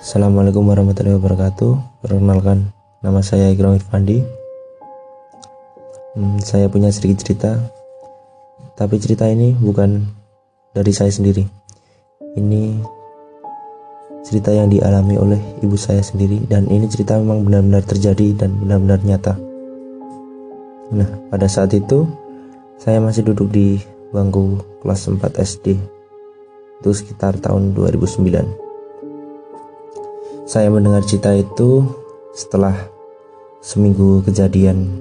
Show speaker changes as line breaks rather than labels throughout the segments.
Assalamualaikum warahmatullahi wabarakatuh. Perkenalkan, nama saya Ikram Irfandi. Hmm, saya punya sedikit cerita, tapi cerita ini bukan dari saya sendiri. Ini cerita yang dialami oleh ibu saya sendiri, dan ini cerita memang benar-benar terjadi dan benar-benar nyata. Nah, pada saat itu saya masih duduk di bangku kelas 4 SD. Itu sekitar tahun 2009 saya mendengar cerita itu setelah seminggu kejadian.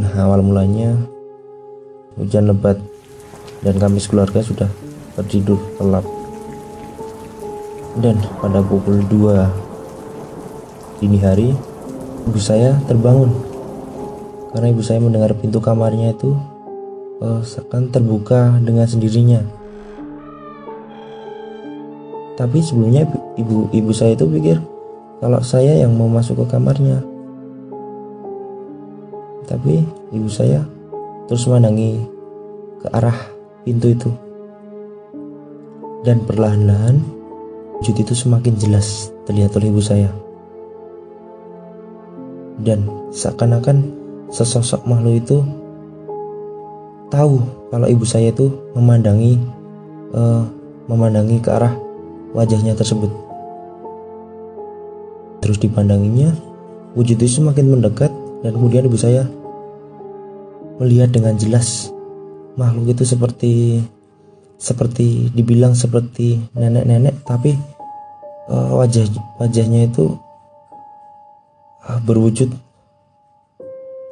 Nah, awal mulanya hujan lebat dan kami sekeluarga sudah tertidur lelap. Dan pada pukul 2 dini hari, ibu saya terbangun karena ibu saya mendengar pintu kamarnya itu seakan terbuka dengan sendirinya tapi sebelumnya ibu ibu saya itu pikir kalau saya yang mau masuk ke kamarnya. Tapi ibu saya terus memandangi ke arah pintu itu. Dan perlahan-lahan wujud itu semakin jelas terlihat oleh ibu saya. Dan seakan-akan sesosok makhluk itu tahu kalau ibu saya itu memandangi uh, memandangi ke arah wajahnya tersebut. Terus dipandanginya, wujud itu semakin mendekat dan kemudian ibu saya melihat dengan jelas makhluk itu seperti seperti dibilang seperti nenek-nenek tapi uh, wajah wajahnya itu uh, berwujud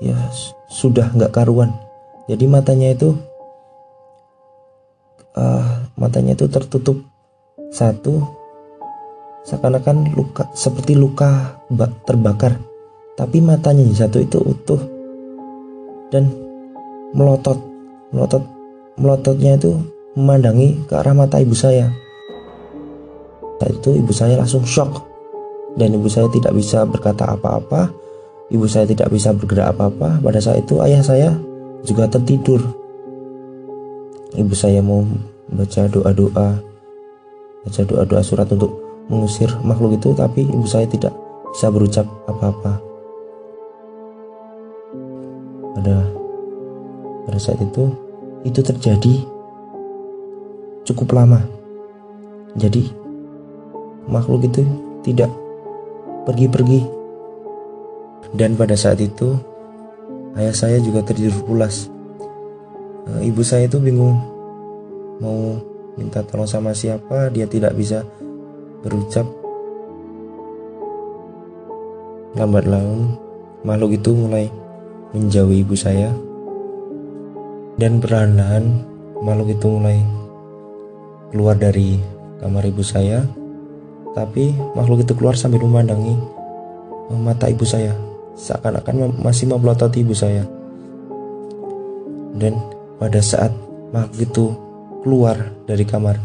ya sudah nggak karuan jadi matanya itu uh, matanya itu tertutup satu, seakan-akan luka seperti luka terbakar, tapi matanya yang satu itu utuh dan melotot, melotot, melototnya itu memandangi ke arah mata ibu saya. Saat itu ibu saya langsung shock dan ibu saya tidak bisa berkata apa-apa, ibu saya tidak bisa bergerak apa-apa. Pada saat itu ayah saya juga tertidur. Ibu saya mau baca doa-doa baca doa-doa surat untuk mengusir makhluk itu tapi ibu saya tidak bisa berucap apa-apa. Pada pada saat itu itu terjadi cukup lama. Jadi makhluk itu tidak pergi-pergi. Dan pada saat itu ayah saya juga tertidur pulas. Eh, ibu saya itu bingung mau minta tolong sama siapa dia tidak bisa berucap. Lambat laun makhluk itu mulai menjauhi ibu saya. Dan perlahan-lahan makhluk itu mulai keluar dari kamar ibu saya. Tapi makhluk itu keluar sambil memandangi mata ibu saya. Seakan-akan masih memelototi ibu saya. Dan pada saat makhluk itu keluar dari kamar.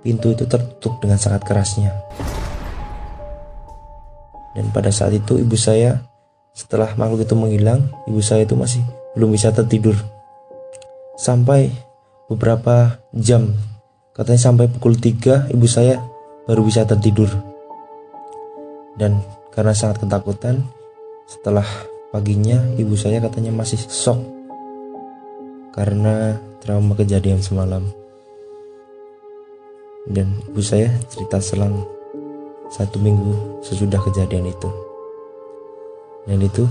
Pintu itu tertutup dengan sangat kerasnya. Dan pada saat itu ibu saya setelah makhluk itu menghilang, ibu saya itu masih belum bisa tertidur. Sampai beberapa jam, katanya sampai pukul 3 ibu saya baru bisa tertidur. Dan karena sangat ketakutan, setelah paginya ibu saya katanya masih shock karena trauma kejadian semalam dan ibu saya cerita selang satu minggu sesudah kejadian itu. Dan itu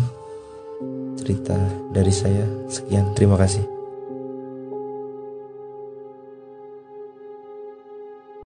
cerita dari saya. Sekian terima kasih